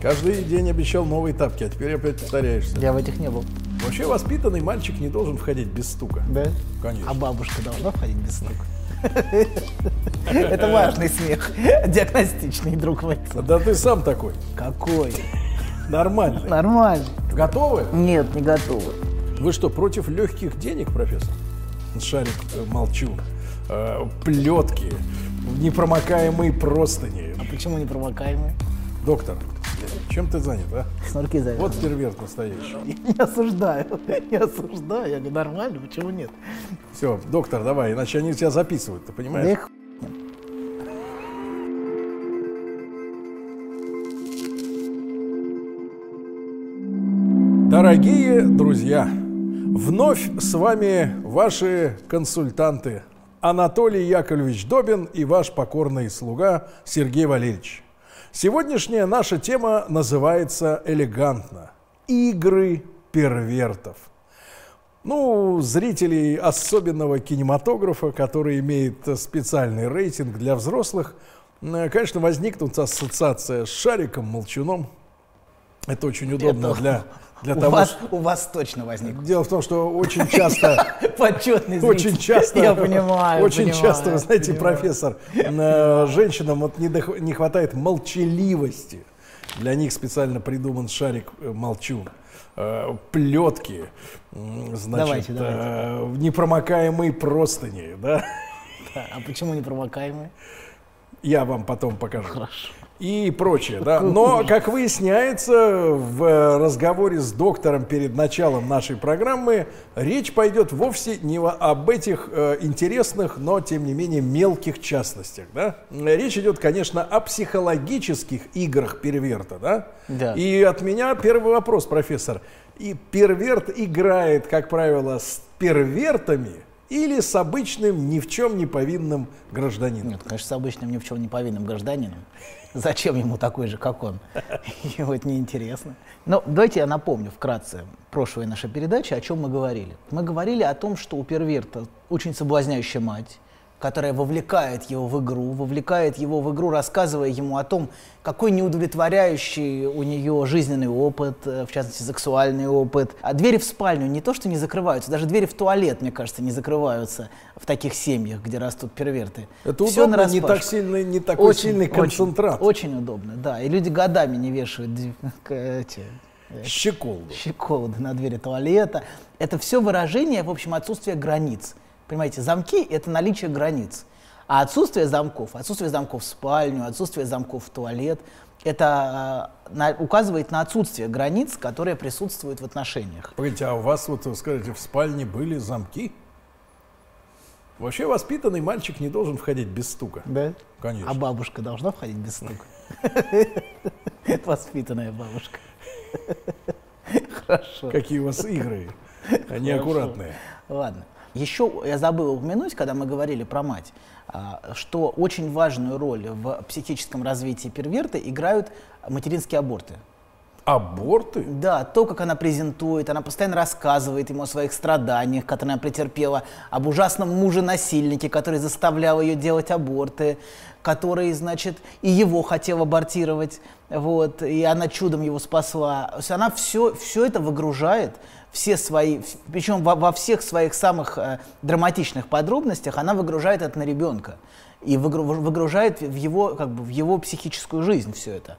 Каждый день обещал новые тапки, а теперь опять повторяешься. Я в этих не был. Вообще воспитанный мальчик не должен входить без стука. Да? Конечно. А бабушка должна входить без стука? Это важный смех. Диагностичный, друг мой. Да ты сам такой. Какой? Нормальный. Нормально. Готовы? Нет, не готовы. Вы что, против легких денег, профессор? Шарик э, молчу. Э, плетки, непромокаемые простыни. А почему не промокаемые? Доктор, чем ты занят, а? Снорки завязаны. Вот перверт настоящий. Я не осуждаю. Не осуждаю. Я говорю, нормально, почему нет? Все, доктор, давай, иначе они тебя записывают, ты Да понимаешь? их Дорогие друзья, вновь с вами ваши консультанты Анатолий Яковлевич Добин и ваш покорный слуга Сергей Валерьевич. Сегодняшняя наша тема называется элегантно «Игры первертов». Ну, зрителей особенного кинематографа, который имеет специальный рейтинг для взрослых, конечно, возникнут ассоциация с Шариком, Молчуном. Это очень удобно для, для у того, вас, что- у вас точно возник. Дело в том, что очень часто, Почетный очень часто, Я понимаю. очень понимаю, часто, вы знаете, понимаю. профессор, э, женщинам вот не, дох- не хватает молчаливости. Для них специально придуман шарик э, молчун. Э, Плетки, значит, Давайте, давайте. непромокаемые простыни, да? Да, А почему не промокаемые? Я вам потом покажу. Хорошо. И прочее, да. Но, как выясняется, в э, разговоре с доктором перед началом нашей программы речь пойдет вовсе не об этих э, интересных, но, тем не менее, мелких частностях, да. Речь идет, конечно, о психологических играх перверта, да. Да. И от меня первый вопрос, профессор. И перверт играет, как правило, с первертами или с обычным ни в чем не повинным гражданином? Нет, конечно, с обычным ни в чем не повинным гражданином. Зачем ему такой же, как он? Ему это неинтересно. Но давайте я напомню вкратце прошлой нашей передачи, о чем мы говорили. Мы говорили о том, что у перверта очень соблазняющая мать, которая вовлекает его в игру, вовлекает его в игру, рассказывая ему о том, какой неудовлетворяющий у нее жизненный опыт, э, в частности, сексуальный опыт. А двери в спальню не то, что не закрываются, даже двери в туалет, мне кажется, не закрываются в таких семьях, где растут перверты. Это Всё удобно, не так сильный, не такой сильный концентрат. Очень, удобно, да. И люди годами не вешают эти Щеколду. щеколды на двери туалета. Это все выражение, в общем, отсутствия границ. Понимаете, замки — это наличие границ. А отсутствие замков, отсутствие замков в спальню, отсутствие замков в туалет, это э, на- указывает на отсутствие границ, которые присутствуют в отношениях. Погодите, а у вас, вот, вы скажете, в спальне были замки? Вообще воспитанный мальчик не должен входить без стука. Да? Конечно. А бабушка должна входить без стука? Это воспитанная бабушка. Хорошо. Какие у вас игры неаккуратные. Ладно. Еще я забыл упомянуть, когда мы говорили про мать, а, что очень важную роль в психическом развитии перверта играют материнские аборты. Аборты? Да, то, как она презентует, она постоянно рассказывает ему о своих страданиях, которые она претерпела, об ужасном муже-насильнике, который заставлял ее делать аборты, который, значит, и его хотел абортировать, вот, и она чудом его спасла. То есть она все, все это выгружает, все свои, причем во, во всех своих самых э, драматичных подробностях, она выгружает это на ребенка и выгру- выгружает в его, как бы, в его психическую жизнь все это.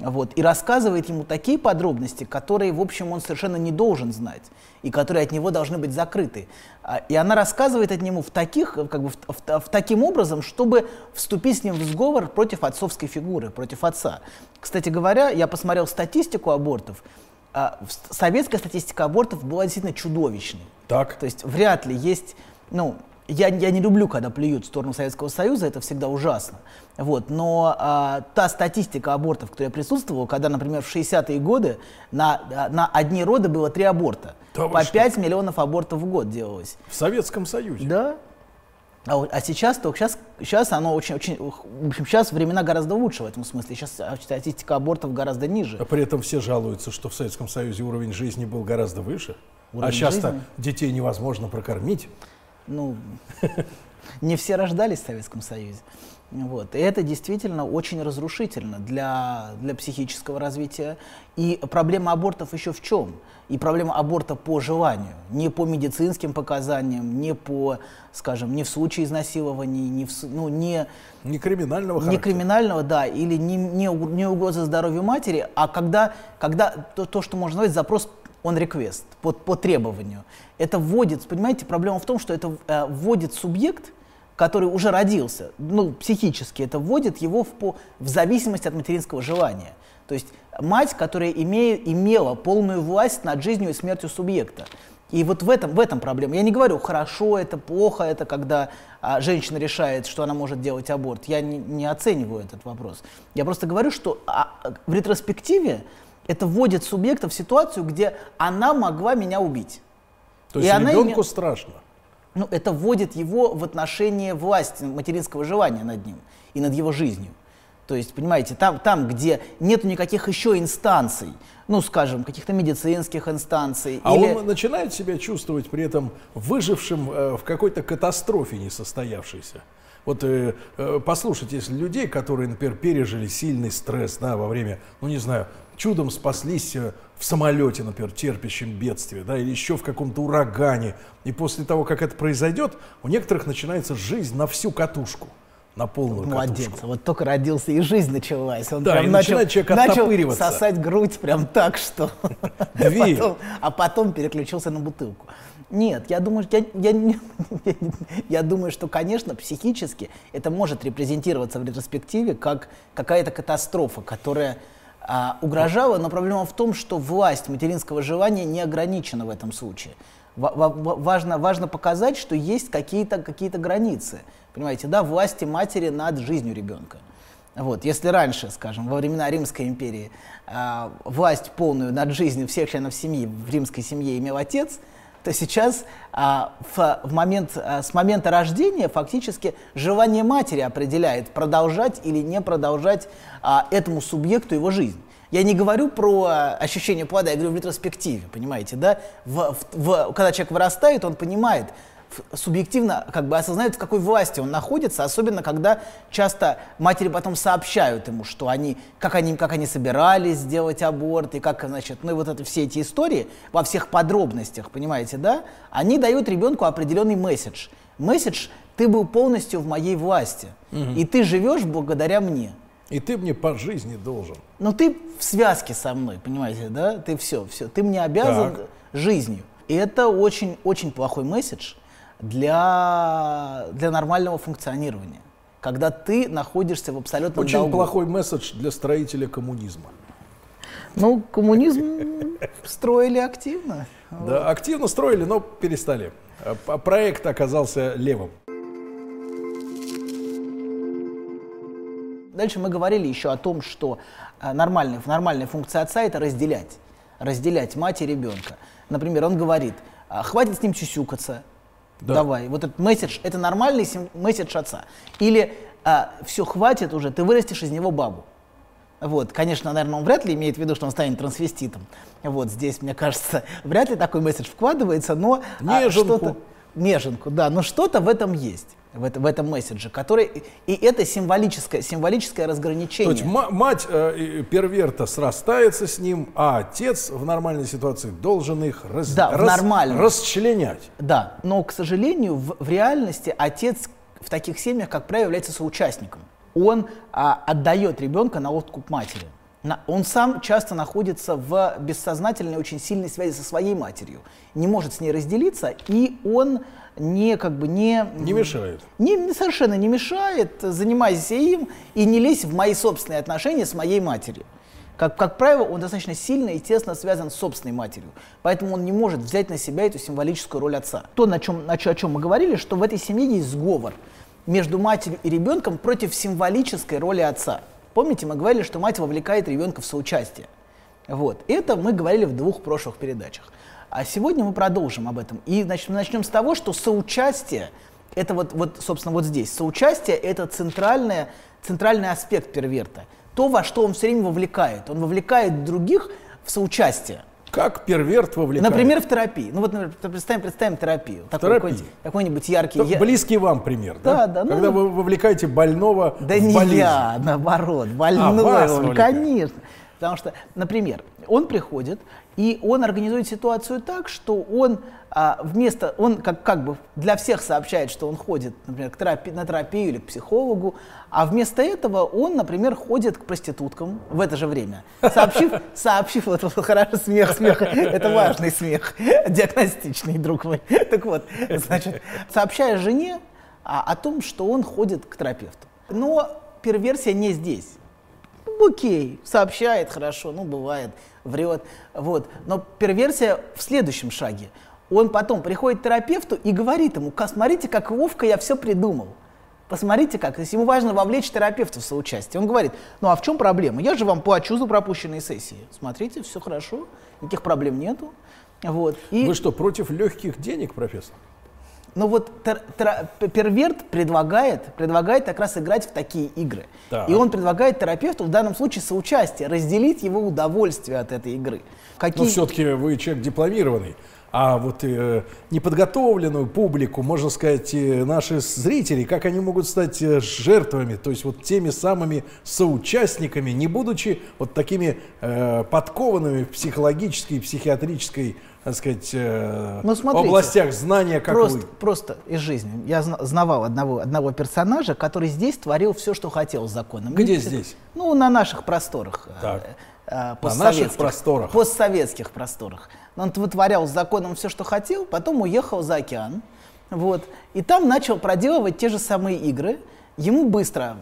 Вот, и рассказывает ему такие подробности, которые, в общем, он совершенно не должен знать, и которые от него должны быть закрыты. А, И она рассказывает от нему в таких, как бы, в, в- в таким образом, чтобы вступить с ним в сговор против отцовской фигуры, против отца. Кстати говоря, я посмотрел статистику абортов. А, Советская статистика абортов была действительно чудовищной. Так. То есть вряд ли есть, ну, я, я не люблю, когда плюют в сторону Советского Союза, это всегда ужасно. Вот, но а, та статистика абортов, которая присутствовала, когда, например, в 60-е годы на, а, на одни роды было три аборта. Да По что? 5 миллионов абортов в год делалось. В Советском Союзе. Да. А, а сейчас, только сейчас, сейчас оно очень, очень, в общем, сейчас времена гораздо лучше в этом смысле. Сейчас а, статистика абортов гораздо ниже. А при этом все жалуются, что в Советском Союзе уровень жизни был гораздо выше. а Уровень сейчас-то жизни? детей невозможно прокормить. Ну, не все рождались в Советском Союзе. Вот. И это действительно очень разрушительно для, для психического развития. И проблема абортов еще в чем? И проблема аборта по желанию, не по медицинским показаниям, не по, скажем, не в случае изнасилования, не в, ну, не, не криминального Не криминального, да, или не, не, не угроза здоровью матери, а когда, когда то, то, что можно назвать запрос on request, по, по требованию. Это вводит, понимаете, проблема в том, что это э, вводит субъект, который уже родился, ну, психически это вводит его в, по, в зависимость от материнского желания. То есть мать, которая име, имела полную власть над жизнью и смертью субъекта. И вот в этом, в этом проблема. Я не говорю, хорошо это, плохо это, когда а, женщина решает, что она может делать аборт. Я не, не оцениваю этот вопрос. Я просто говорю, что а, в ретроспективе это вводит субъекта в ситуацию, где она могла меня убить. То есть и ребенку име... страшно? ну, это вводит его в отношение власти, материнского желания над ним и над его жизнью. То есть, понимаете, там, там где нет никаких еще инстанций, ну, скажем, каких-то медицинских инстанций. А или... он начинает себя чувствовать при этом выжившим э, в какой-то катастрофе несостоявшейся. Вот э, э, послушайте, если людей, которые, например, пережили сильный стресс да, во время, ну не знаю, чудом спаслись э, в самолете, например, терпящем бедствие, да, или еще в каком-то урагане, и после того, как это произойдет, у некоторых начинается жизнь на всю катушку на полную Молодец. катушку. Вот только родился, и жизнь началась. Он да, прям и начал, начинает человек начал сосать грудь прям так, что... Две. Потом, а потом переключился на бутылку. Нет, я думаю, я, я, я думаю, что, конечно, психически это может репрезентироваться в ретроспективе как какая-то катастрофа, которая а, угрожала, но проблема в том, что власть материнского желания не ограничена в этом случае. Важно, важно показать, что есть какие-то какие границы, понимаете, да, власти матери над жизнью ребенка. Вот, если раньше, скажем, во времена Римской империи э, власть полную над жизнью всех членов семьи в римской семье имел отец, то сейчас а, в, в момент, а, с момента рождения фактически желание матери определяет, продолжать или не продолжать а, этому субъекту его жизнь. Я не говорю про а, ощущение плода, я говорю в ретроспективе, понимаете, да? В, в, в, когда человек вырастает, он понимает, субъективно как бы осознает, в какой власти он находится, особенно когда часто матери потом сообщают ему, что они, как они, как они собирались сделать аборт, и как, значит, ну и вот это все эти истории во всех подробностях, понимаете, да, они дают ребенку определенный месседж. Месседж «ты был полностью в моей власти, угу. и ты живешь благодаря мне». И ты мне по жизни должен. Но ты в связке со мной, понимаете, да? Ты все, все. Ты мне обязан так. жизнью. И это очень-очень плохой месседж для, для нормального функционирования. Когда ты находишься в абсолютном Очень долгу. плохой месседж для строителя коммунизма. Ну, коммунизм строили активно. Да, активно строили, но перестали. А проект оказался левым. Дальше мы говорили еще о том, что нормальная, нормальная функция отца – это разделять. Разделять мать и ребенка. Например, он говорит, «А, хватит с ним чусюкаться, да. Давай. Вот этот месседж, это нормальный месседж отца. Или а, все, хватит уже, ты вырастешь из него бабу. Вот, конечно, наверное, он вряд ли имеет в виду, что он станет трансвеститом. Вот здесь, мне кажется, вряд ли такой месседж вкладывается, но а, что-то неженку, да, но что-то в этом есть в, это, в этом месседже, который и это символическое, символическое разграничение. То есть мать э, перверта срастается с ним, а отец в нормальной ситуации должен их раз, да, раз, расчленять. Да, но, к сожалению, в, в реальности отец в таких семьях, как правило, является соучастником. Он а, отдает ребенка на откуп матери. На, он сам часто находится в бессознательной, очень сильной связи со своей матерью, не может с ней разделиться, и он не как бы не... Не мешает. Не, совершенно не мешает, занимайся им и не лезь в мои собственные отношения с моей матерью. Как, как правило, он достаточно сильно и тесно связан с собственной матерью, поэтому он не может взять на себя эту символическую роль отца. То, на чем, на, о чем мы говорили, что в этой семье есть сговор между матерью и ребенком против символической роли отца. Помните, мы говорили, что мать вовлекает ребенка в соучастие. Вот. Это мы говорили в двух прошлых передачах. А сегодня мы продолжим об этом. И значит, мы начнем с того, что соучастие, это вот, вот собственно, вот здесь. Соучастие – это центральное, центральный аспект перверта. То, во что он все время вовлекает. Он вовлекает других в соучастие. Как перверт вовлекает? Например, в терапии. Ну вот, например, представим, представим терапию. Такой терапии. Какой-нибудь, какой-нибудь яркий... Я- Близкий вам пример, Да, да? да, ну, Когда ну. вы вовлекаете больного Да в не болезнь. я, наоборот, больной вас он, вовлекает. конечно. Потому что, например, он приходит, и он организует ситуацию так, что он а, вместо, он как, как бы для всех сообщает, что он ходит, например, к терапи- на терапию или к психологу, а вместо этого он, например, ходит к проституткам в это же время, сообщив, сообщив, вот, вот хорошо, смех, смех, это важный смех, диагностичный, друг мой. Так вот, значит, сообщая жене а, о том, что он ходит к терапевту. Но перверсия не здесь. Окей, сообщает хорошо, ну бывает, врет. Вот. Но перверсия в следующем шаге. Он потом приходит к терапевту и говорит ему, «Ка- смотрите, как ловко я все придумал. Посмотрите как. То есть ему важно вовлечь терапевта в соучастие. Он говорит, ну а в чем проблема? Я же вам плачу за пропущенные сессии. Смотрите, все хорошо, никаких проблем нету. Вот. И... Вы что, против легких денег, профессор? Ну вот тер- п- перверт предлагает, предлагает как раз играть в такие игры. Так. И он предлагает терапевту в данном случае соучастие, разделить его удовольствие от этой игры. Какие... Но все-таки вы человек дипломированный. А вот э, неподготовленную публику, можно сказать, э, наши зрители, как они могут стать э, жертвами, то есть вот теми самыми соучастниками, не будучи вот такими э, подкованными в психологической и психиатрической, так сказать, э, Ну, смотрите, областях знания, как просто, вы. просто из жизни. Я зна- знавал одного, одного персонажа, который здесь творил все, что хотел с законом. Где Не- здесь? Ну, на наших просторах. э, Так. э, наших постсоветских. просторах. Постсоветских просторах. Он вытворял с законом все, что хотел, потом уехал за океан. Вот. И там начал проделывать те же самые игры. Ему быстро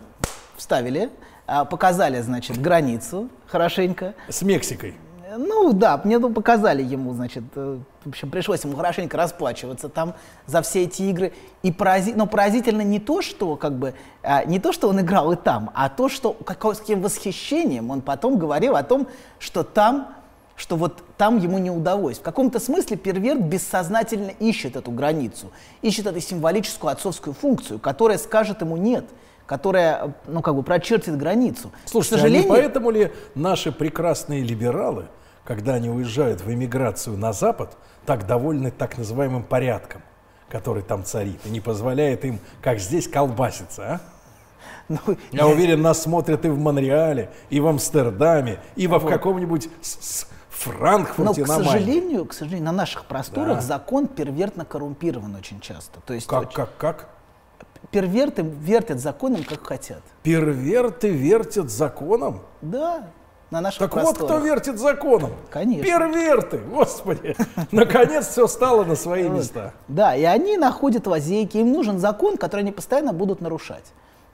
вставили, а, показали, значит, границу хорошенько. С Мексикой. Ну да, мне ну, показали ему, значит, э, в общем, пришлось ему хорошенько расплачиваться там за все эти игры. И порази... Но поразительно не то, что как бы а, не то, что он играл и там, а то, что с каким восхищением он потом говорил о том, что там, что вот там ему не удалось. В каком-то смысле перверт бессознательно ищет эту границу, ищет эту символическую отцовскую функцию, которая скажет ему нет, которая, ну как бы прочертит границу. Слушайте, К а не сожалению, поэтому ли наши прекрасные либералы, когда они уезжают в эмиграцию на Запад, так довольны так называемым порядком, который там царит, и не позволяет им, как здесь, колбаситься, а? ну, Я уверен, нас смотрят и в Монреале, и в Амстердаме, и во в каком-нибудь с Но, Франкфурте к на сожалению, к сожалению, на наших просторах Да. закон первертно коррумпирован очень часто. То есть Как, очень- как, как? перверты вертят законом, как хотят. Перверты вертят законом? Да, на наших Так вот, просторах. кто вертит законом? Конечно. Перверты, господи. Наконец все стало на свои места. Да, и они находят лазейки, им нужен закон, который они постоянно будут нарушать.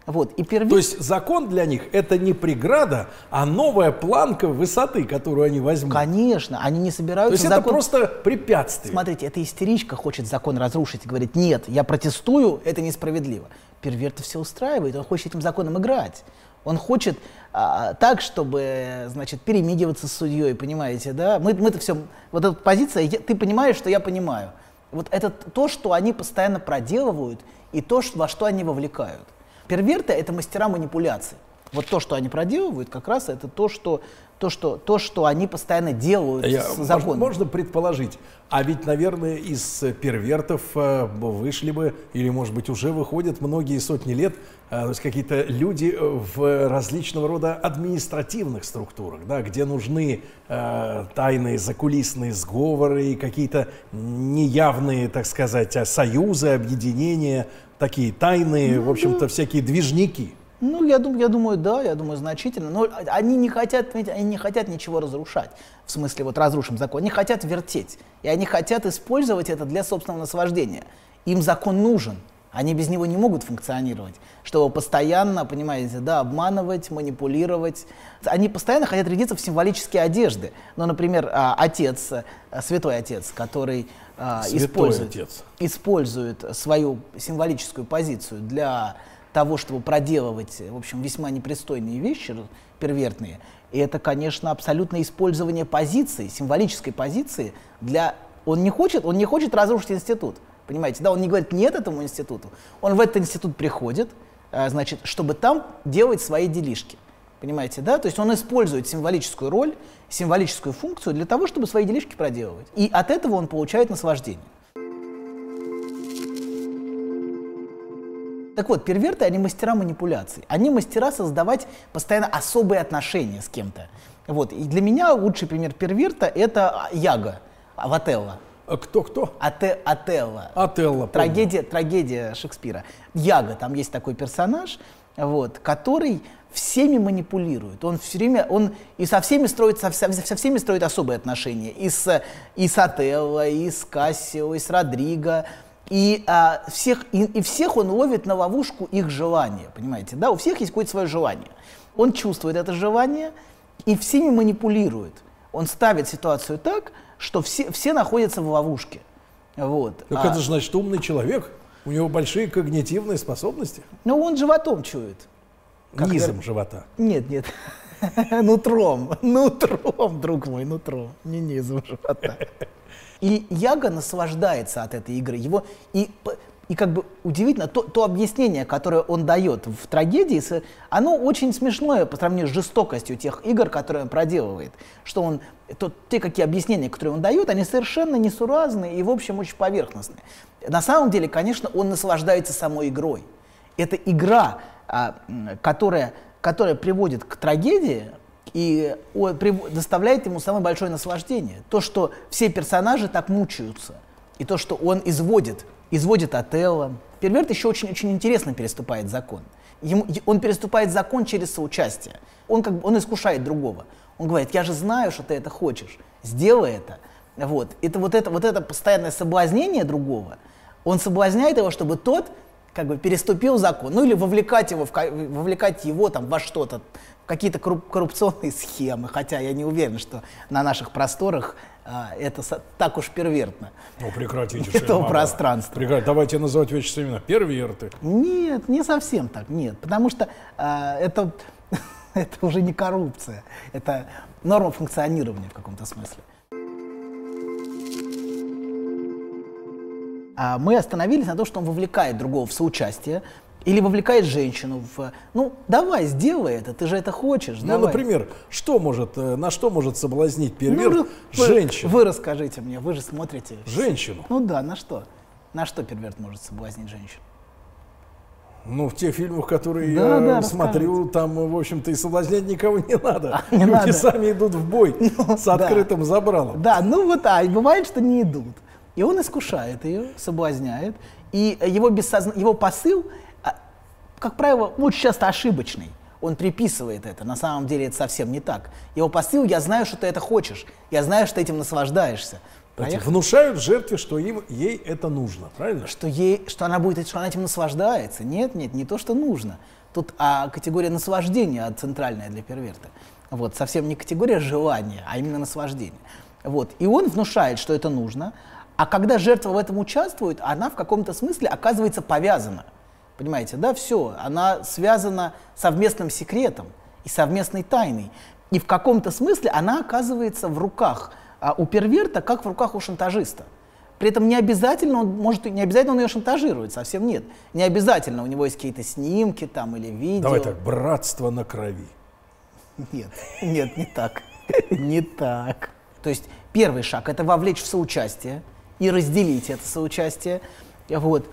Вот, и перверт... То есть закон для них это не преграда, а новая планка высоты, которую они возьмут. Конечно, они не То собираются есть это закон... просто препятствие. Смотрите, эта истеричка хочет закон разрушить и говорит, нет, я протестую, это несправедливо. Перверта все устраивает, он хочет этим законом играть. Он хочет а, так, чтобы, значит, перемигиваться с судьей, понимаете, да? Мы, мы-то все, вот эта позиция, я- ты понимаешь, что я понимаю. Вот это то, что они постоянно проделывают, и то, во что они вовлекают. Перверты — это мастера манипуляций. Вот то, что они проделывают, как раз это то, что, то, что, то, что они постоянно делают Я- с можно, законом. можно предположить, а ведь, наверное, из э, первертов э, вышли бы, или, может быть, уже выходят многие сотни лет, э, какие-то люди в различного рода административных структурах, да, где нужны э, тайные закулисные сговоры и какие-то неявные, так сказать, союзы, объединения, такие тайные, в общем-то, всякие движники. Ну, я думаю, я думаю, да, я думаю, значительно. Но они не хотят, они не хотят ничего разрушать. В смысле, вот разрушим закон. Они хотят вертеть. И они хотят использовать это для собственного наслаждения. Им закон нужен. Они без него не могут функционировать. Чтобы постоянно, понимаете, да, обманывать, манипулировать. Они постоянно хотят рядиться в символические одежды. Ну, например, а, отец, а, святой отец, который а, Святой использует, отец. использует свою символическую позицию для того, чтобы проделывать, в общем, весьма непристойные вещи, первертные. И это, конечно, абсолютное использование позиции, символической позиции для... Он не хочет, он не хочет разрушить институт, понимаете? Да, он не говорит нет этому институту. Он в этот институт приходит, э, значит, чтобы там делать свои делишки. Понимаете, да? То есть он использует символическую роль, символическую функцию для того, чтобы свои делишки проделывать. И от этого он получает наслаждение. Так вот, перверты, они мастера манипуляций. Они мастера создавать постоянно особые отношения с кем-то. Вот. И для меня лучший пример перверта – это Яга в Отелло. А кто-кто? Ате, Отелло. Отелло. Трагедия, трагедия Шекспира. Яга, там есть такой персонаж, вот, который всеми манипулирует. Он все время, он и со всеми строит, со, со, со всеми строит особые отношения. И с, и с Отелло, и с Кассио, и с Родриго. И, а, всех, и, и всех он ловит на ловушку их желания, понимаете, да? У всех есть какое-то свое желание. Он чувствует это желание и всеми манипулирует. Он ставит ситуацию так, что все, все находятся в ловушке. Вот. Так а, это же значит умный человек. У него большие когнитивные способности. Ну, он животом чует. Как Низом вер... живота. Нет, нет. Нутром. Нутром, друг мой, нутром. Не низом живота. И Яга наслаждается от этой игры. Его, и, и как бы удивительно, то, то объяснение, которое он дает в трагедии, оно очень смешное по сравнению с жестокостью тех игр, которые он проделывает. Что он, то, те какие объяснения, которые он дает, они совершенно несуразные и, в общем, очень поверхностные. На самом деле, конечно, он наслаждается самой игрой. Это игра, а, которая, которая приводит к трагедии, и доставляет ему самое большое наслаждение. То, что все персонажи так мучаются, и то, что он изводит, изводит Отелло. Перверт еще очень-очень интересно переступает закон. Ему, он переступает закон через соучастие. Он, как бы, он искушает другого. Он говорит, я же знаю, что ты это хочешь, сделай это. Вот. Это, вот, это, вот это постоянное соблазнение другого, он соблазняет его, чтобы тот как бы переступил закон, ну или вовлекать его, в, вовлекать его там во что-то, какие-то коррупционные схемы, хотя я не уверен, что на наших просторах а, это так уж первертно. Ну, прекратите. Этого пространства. Прекратите. Давайте называть вещи именно перверты. Нет, не совсем так, нет. Потому что а, это, это уже не коррупция, это норма функционирования в каком-то смысле. А мы остановились на том, что он вовлекает другого в соучастие, или вовлекает женщину в, ну, давай, сделай это, ты же это хочешь. Ну, давай. например, что может, э, на что может соблазнить перверт ну, женщину? Вы, расскажите мне, вы же смотрите. Женщину? Ну да, на что? На что перверт может соблазнить женщину? Ну, в тех фильмах, которые да, я да, смотрю, там, в общем-то, и соблазнять никого не надо. А, не Люди надо. сами идут в бой ну, с открытым да. забралом. Да, ну вот, а бывает, что не идут. И он искушает ее, соблазняет. И его, бессозна... его посыл, как правило, очень часто ошибочный. Он приписывает это. На самом деле это совсем не так. Его посыл «я знаю, что ты это хочешь, я знаю, что ты этим наслаждаешься». Поэтому внушают жертве, что им, ей это нужно, правильно? Что, ей, что она будет, что она этим наслаждается. Нет, нет, не то, что нужно. Тут а, категория наслаждения центральная для перверта. Вот, совсем не категория желания, а именно наслаждение. Вот. И он внушает, что это нужно, а когда жертва в этом участвует, она в каком-то смысле оказывается повязана. Понимаете, да, все, она связана совместным секретом и совместной тайной. И в каком-то смысле она оказывается в руках а у перверта, как в руках у шантажиста. При этом не обязательно он может, не обязательно он ее шантажирует, совсем нет. Не обязательно у него есть какие-то снимки там или видео. Давай так, братство на крови. Нет, нет, не так. Не так. То есть первый шаг – это вовлечь в соучастие и разделить это соучастие. Вот.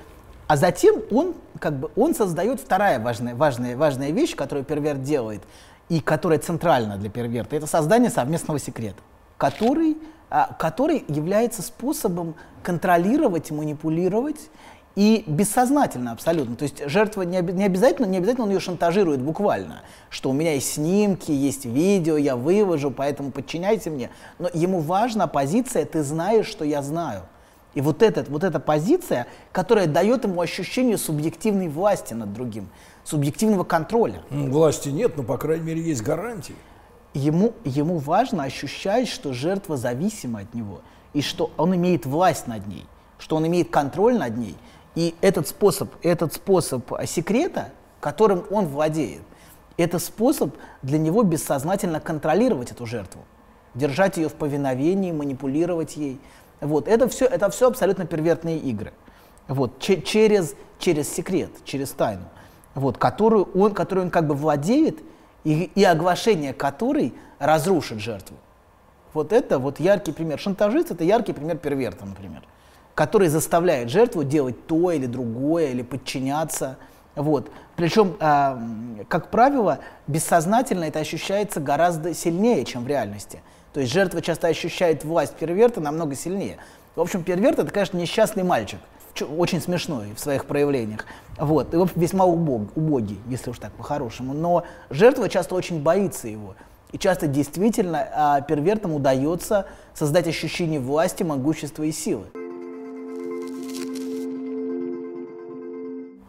А затем он, как бы, он создает вторая важная, важная, важная вещь, которую перверт делает, и которая центральна для перверта, это создание совместного секрета, который, а, который является способом контролировать, манипулировать и бессознательно абсолютно. То есть жертва не, не, обязательно, не обязательно он ее шантажирует буквально, что у меня есть снимки, есть видео, я вывожу, поэтому подчиняйте мне. Но ему важна позиция «ты знаешь, что я знаю». И вот, этот, вот эта позиция, которая дает ему ощущение субъективной власти над другим, субъективного контроля. Ну, власти нет, но, по крайней мере, есть гарантии. Ему, ему важно ощущать, что жертва зависима от него, и что он имеет власть над ней, что он имеет контроль над ней. И этот способ, этот способ секрета, которым он владеет, это способ для него бессознательно контролировать эту жертву, держать ее в повиновении, манипулировать ей. Вот, это все, это все абсолютно первертные игры. Вот, через, через секрет, через тайну, вот, которую, он, которую он как бы владеет и, и оглашение которой разрушит жертву. Вот это вот яркий пример. Шантажист – это яркий пример перверта, например, который заставляет жертву делать то или другое, или подчиняться. Вот. Причем, э, как правило, бессознательно это ощущается гораздо сильнее, чем в реальности. То есть жертва часто ощущает власть перверта намного сильнее. В общем, перверт это, конечно, несчастный мальчик, очень смешной в своих проявлениях. Вот. И, весьма убог, убогий, если уж так по-хорошему. Но жертва часто очень боится его. И часто действительно а, первертам удается создать ощущение власти, могущества и силы.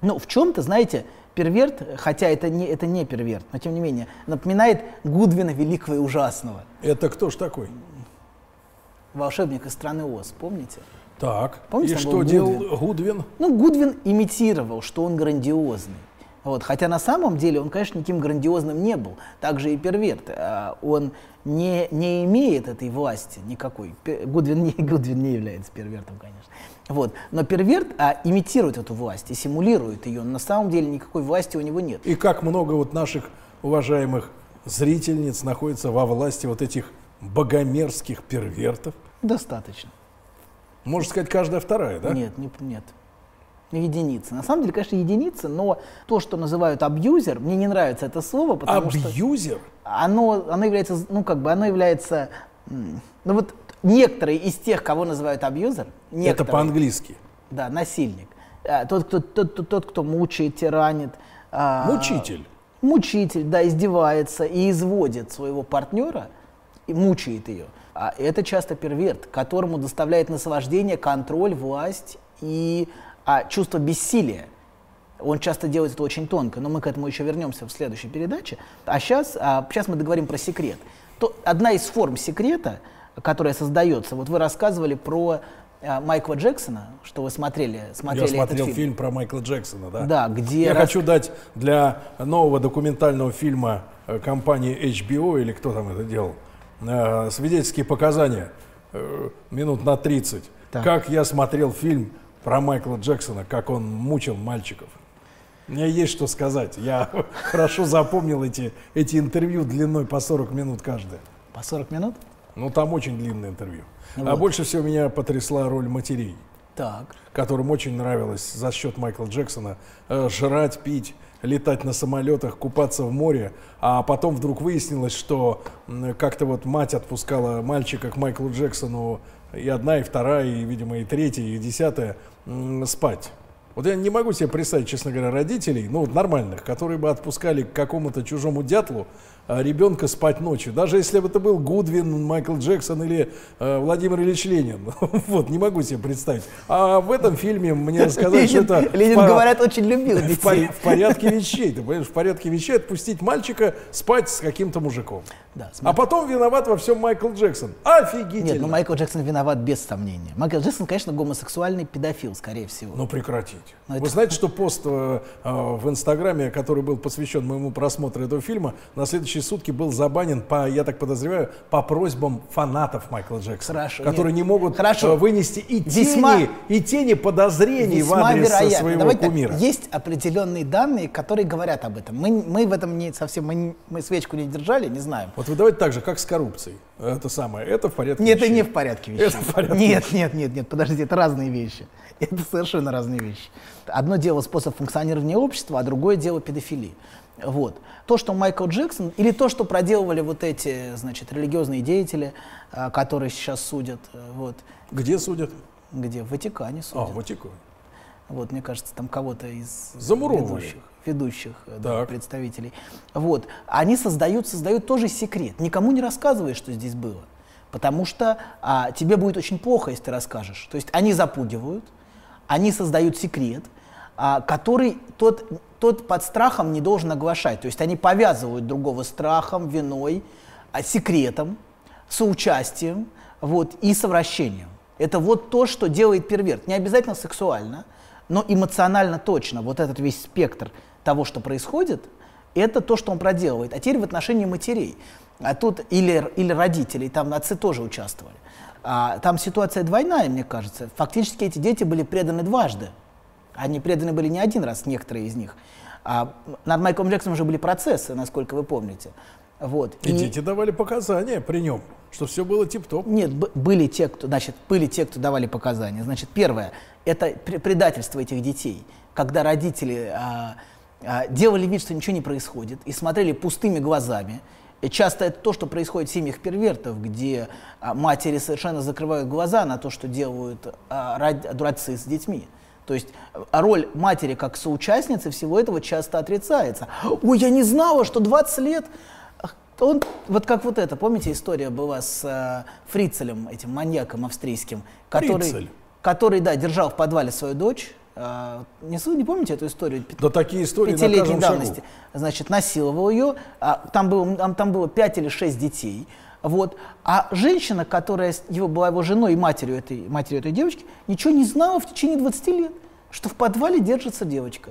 Ну, в чем-то, знаете, перверт, хотя это не, это не перверт, но тем не менее, напоминает Гудвина Великого и Ужасного. Это кто ж такой? Волшебник из страны Оз, помните? Так, Помните, и что делал Гудвин? Ну, Гудвин имитировал, что он грандиозный. Вот. Хотя на самом деле он, конечно, никаким грандиозным не был. Также и Перверт. А, он не, не имеет этой власти никакой. Гудвин не, Гудвин не является первертом, конечно. Вот. Но перверт а, имитирует эту власть и симулирует ее. На самом деле никакой власти у него нет. И как много вот наших уважаемых зрительниц находится во власти вот этих богомерзких первертов? Достаточно. Можно сказать, каждая вторая, да? Нет, не, нет единицы. На самом деле, конечно, единицы, но то, что называют абьюзер, мне не нравится это слово, потому абьюзер? что... Абьюзер? Оно, оно является, ну, как бы, оно является... Ну, вот некоторые из тех, кого называют абьюзер... Это по-английски? Да, насильник. А, тот, кто, тот, тот, тот, кто мучает, тиранит. А, мучитель. Мучитель, да, издевается и изводит своего партнера, и мучает ее. А это часто перверт, которому доставляет наслаждение, контроль, власть и а чувство бессилия. Он часто делает это очень тонко, но мы к этому еще вернемся в следующей передаче. А сейчас, а сейчас мы договорим про секрет. То, одна из форм секрета, которая создается, вот вы рассказывали про а, Майкла Джексона, что вы смотрели, смотрели Я смотрел фильм. фильм про Майкла Джексона, да. Да, где... Я рас... хочу дать для нового документального фильма э, компании HBO, или кто там это делал, э, свидетельские показания э, минут на 30. Так. Как я смотрел фильм про Майкла Джексона, как он мучил мальчиков. У меня есть что сказать. Я хорошо запомнил эти, эти интервью длиной по 40 минут каждое. По 40 минут? Ну, там очень длинное интервью. А вот. А больше всего меня потрясла роль матерей. Так. Которым очень нравилось за счет Майкла Джексона э, жрать, пить, летать на самолетах, купаться в море. А потом вдруг выяснилось, что э, как-то вот мать отпускала мальчика к Майклу Джексону и одна, и вторая, и, видимо, и третья, и десятая спать. Вот я не могу себе представить, честно говоря, родителей, ну, нормальных, которые бы отпускали к какому-то чужому дятлу а, ребенка спать ночью. Даже если бы это был Гудвин, Майкл Джексон или э, Владимир Ильич Ленин. вот, не могу себе представить. А в этом фильме мне рассказали, что это... Ленин, по... говорят, очень любил детей. В, порядке вещей. Ты понимаешь, в порядке вещей отпустить мальчика спать с каким-то мужиком. Да, а потом виноват во всем Майкл Джексон. Офигительно. Нет, ну Майкл Джексон виноват без сомнения. Майкл Джексон, конечно, гомосексуальный педофил, скорее всего. Ну прекратите. Но Вы это... знаете, что пост э, э, в Инстаграме, который был посвящен моему просмотру этого фильма, на следующие сутки был забанен по, я так подозреваю, по просьбам фанатов Майкла Джексона, Хорошо, которые нет. не могут Хорошо. Э, вынести и Весьма... тени, и тени подозрений Весьма в адрес вероятно. своего Давайте кумира. Так, есть определенные данные, которые говорят об этом. Мы, мы в этом не совсем, мы, мы свечку не держали, не знаем. Вот вы давайте так же, как с коррупцией. Это самое, это в порядке Нет, вещей. это не в порядке вещей. Это в порядке Нет, вещей. нет, нет, нет, подождите, это разные вещи. Это совершенно разные вещи. Одно дело способ функционирования общества, а другое дело педофилии. Вот. То, что Майкл Джексон, или то, что проделывали вот эти, значит, религиозные деятели, а, которые сейчас судят. Э, вот. Где судят? Где? В Ватикане судят. А, в Ватикане. Вот, мне кажется, там кого-то из ведущих, ведущих э, да, представителей. Вот. Они создают, создают тоже секрет. Никому не рассказывают, что здесь было. Потому что а, тебе будет очень плохо, если ты расскажешь. То есть они запугивают, они создают секрет, а, который тот, тот под страхом не должен оглашать. То есть они повязывают другого страхом, виной, а, секретом, соучастием вот, и совращением. Это вот то, что делает перверт. Не обязательно сексуально, но эмоционально точно. Вот этот весь спектр того, что происходит, это то, что он проделывает. А теперь в отношении матерей. А тут или, или родителей, там отцы тоже участвовали. А, там ситуация двойная, мне кажется. Фактически эти дети были преданы дважды. Они преданы были не один раз, некоторые из них. А над Майклом Джексоном уже были процессы, насколько вы помните. Вот. И, и дети давали показания при нем, что все было тип-топ. Нет, были те, кто, значит, были те, кто давали показания. Значит, первое, это предательство этих детей, когда родители а, а, делали вид, что ничего не происходит, и смотрели пустыми глазами. И часто это то, что происходит в семьях первертов, где а, матери совершенно закрывают глаза на то, что делают а, отцы с детьми. То есть а, роль матери как соучастницы всего этого часто отрицается. Ой, я не знала, что 20 лет он, вот как вот это, помните, история была с э, Фрицелем, этим маньяком австрийским, который, Фрицель. который, да, держал в подвале свою дочь, не, не помните эту историю? Да такие истории Пятилетней давности. Шагу. Значит, насиловал ее, а, там, было, там, там было пять или шесть детей, вот. А женщина, которая его, была его женой и матерью этой, матерью этой девочки, ничего не знала в течение 20 лет, что в подвале держится девочка.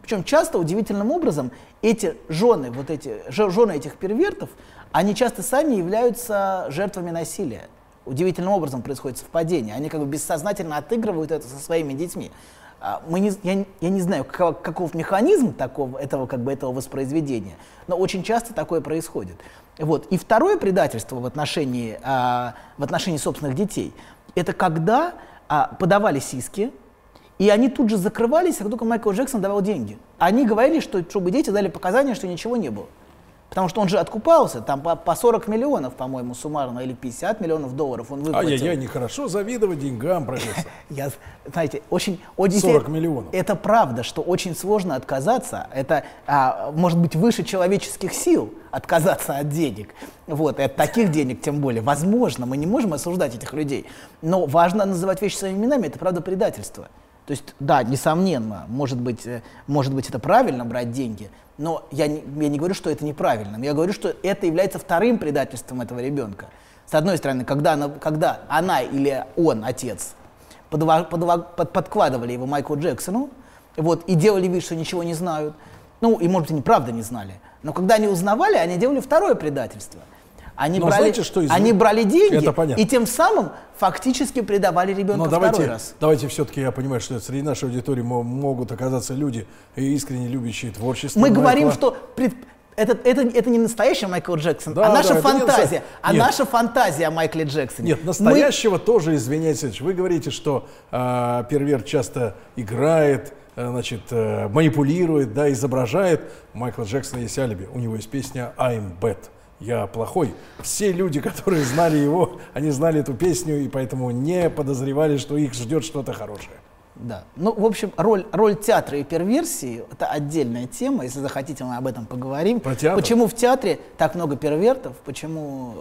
Причем часто, удивительным образом, эти жены, вот эти, жены этих первертов, они часто сами являются жертвами насилия. Удивительным образом происходит совпадение. Они как бы бессознательно отыгрывают это со своими детьми. А, мы не, я, я не знаю, каков, каков механизм такого, этого, как бы, этого воспроизведения, но очень часто такое происходит. Вот. И второе предательство в отношении, а, в отношении собственных детей, это когда а, подавали сиски, и они тут же закрывались, как только Майкл Джексон давал деньги. Они говорили, что, чтобы дети дали показания, что ничего не было. Потому что он же откупался, там по, по 40 миллионов, по-моему, суммарно, или 50 миллионов долларов он выплатил. А я, я нехорошо завидовать деньгам, профессор. Я, знаете, очень... 40 миллионов. Это правда, что очень сложно отказаться. Это, а, может быть, выше человеческих сил отказаться от денег. Вот, и от таких денег тем более. Возможно, мы не можем осуждать этих людей. Но важно называть вещи своими именами, это правда предательство. То есть, да, несомненно, может быть, э, может быть это правильно брать деньги, но я не, я не говорю, что это неправильно. Я говорю, что это является вторым предательством этого ребенка. С одной стороны, когда она, когда она или он, отец, подва, подва, под, подкладывали его Майклу Джексону, вот, и делали вид, что ничего не знают, ну, и, может быть, они правда не знали, но когда они узнавали, они делали второе предательство – они, Но брали, знаете, что, они брали деньги и тем самым фактически предавали ребенка Но давайте, второй раз. Давайте все-таки, я понимаю, что среди нашей аудитории могут оказаться люди, искренне любящие творчество. Мы Майкла. говорим, что пред, это, это, это не настоящий Майкл Джексон, да, а наша да, фантазия. Не, а нет. наша фантазия о Майкле Джексоне. Нет, настоящего Мы... тоже, извиняйте, вы говорите, что э, перверт часто играет, э, значит, э, манипулирует, да, изображает. У Майкла Джексона есть алиби. У него есть песня «I'm bad» я плохой. Все люди, которые знали его, они знали эту песню и поэтому не подозревали, что их ждет что-то хорошее. Да. Ну, в общем, роль, роль театра и перверсии – это отдельная тема. Если захотите, мы об этом поговорим. Про театр? Почему в театре так много первертов? Почему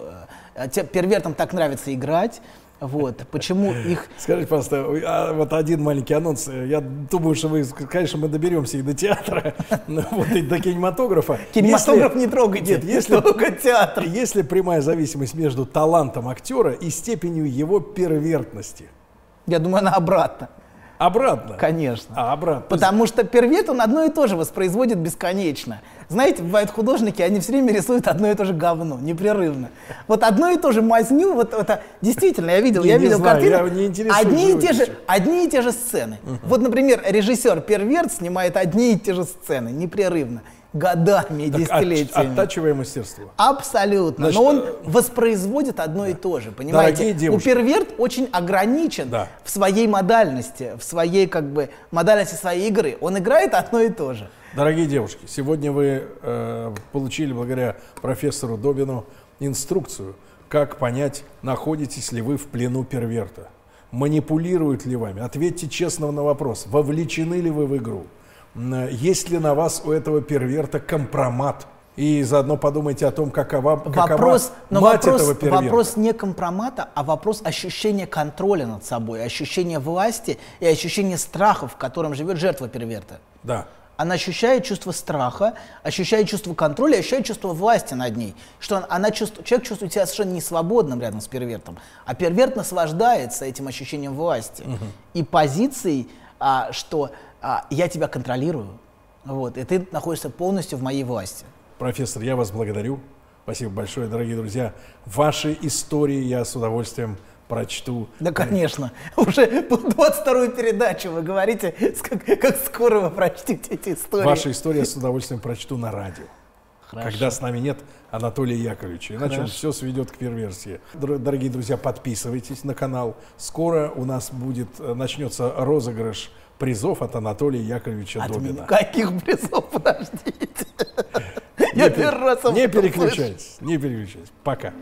э, первертам так нравится играть? Вот, почему их... Скажите, пожалуйста, а вот один маленький анонс. Я думаю, что вы, конечно, мы доберемся и до театра, вот, и до кинематографа. Кинематограф не трогайте, Нет, если, только театр. Если прямая зависимость между талантом актера и степенью его первертности? Я думаю, она обратно. Обратно? Конечно. А, обратно. Потому что первет он одно и то же воспроизводит бесконечно. Знаете, бывают художники, они все время рисуют одно и то же говно, непрерывно. Вот одно и то же мазню, вот это действительно, я видел, я видел знаю, картину. Я не одни, и те же, одни и те же сцены. Угу. Вот, например, режиссер Перверт снимает одни и те же сцены, непрерывно годами и десятилетиями. Оттачивая мастерство. Абсолютно. Значит, Но он э, воспроизводит одно да. и то же, понимаете? У перверт очень ограничен да. в своей модальности, в своей как бы модальности своей игры. Он играет одно и то же. Дорогие девушки, сегодня вы э, получили благодаря профессору Добину инструкцию, как понять, находитесь ли вы в плену перверта. Манипулируют ли вами? Ответьте честно на вопрос, вовлечены ли вы в игру? Есть ли на вас у этого перверта компромат? И заодно подумайте о том, какова, какова вопрос, но мать вопрос, этого перверта. Вопрос не компромата, а вопрос ощущения контроля над собой, ощущения власти и ощущения страха, в котором живет жертва перверта. Да. Она ощущает чувство страха, ощущает чувство контроля, ощущает чувство власти над ней. Что она чувствует, человек чувствует себя совершенно не свободным рядом с первертом, а перверт наслаждается этим ощущением власти угу. и позицией, а, что а, я тебя контролирую, вот, и ты находишься полностью в моей власти. Профессор, я вас благодарю. Спасибо большое, дорогие друзья. Ваши истории я с удовольствием прочту. Да, конечно. Уже 22-ю передачу вы говорите, как, как скоро вы прочтете эти истории. Ваша история с удовольствием прочту на радио. Хорошо. Когда с нами нет Анатолия Яковлевича. Иначе он Хорошо. все сведет к перверсии. Дор- Дорогие друзья, подписывайтесь на канал. Скоро у нас будет, э, начнется розыгрыш призов от Анатолия Яковлевича От Добина. меня каких призов, подождите. Я первый раз Не переключайтесь, не переключайтесь. Пока.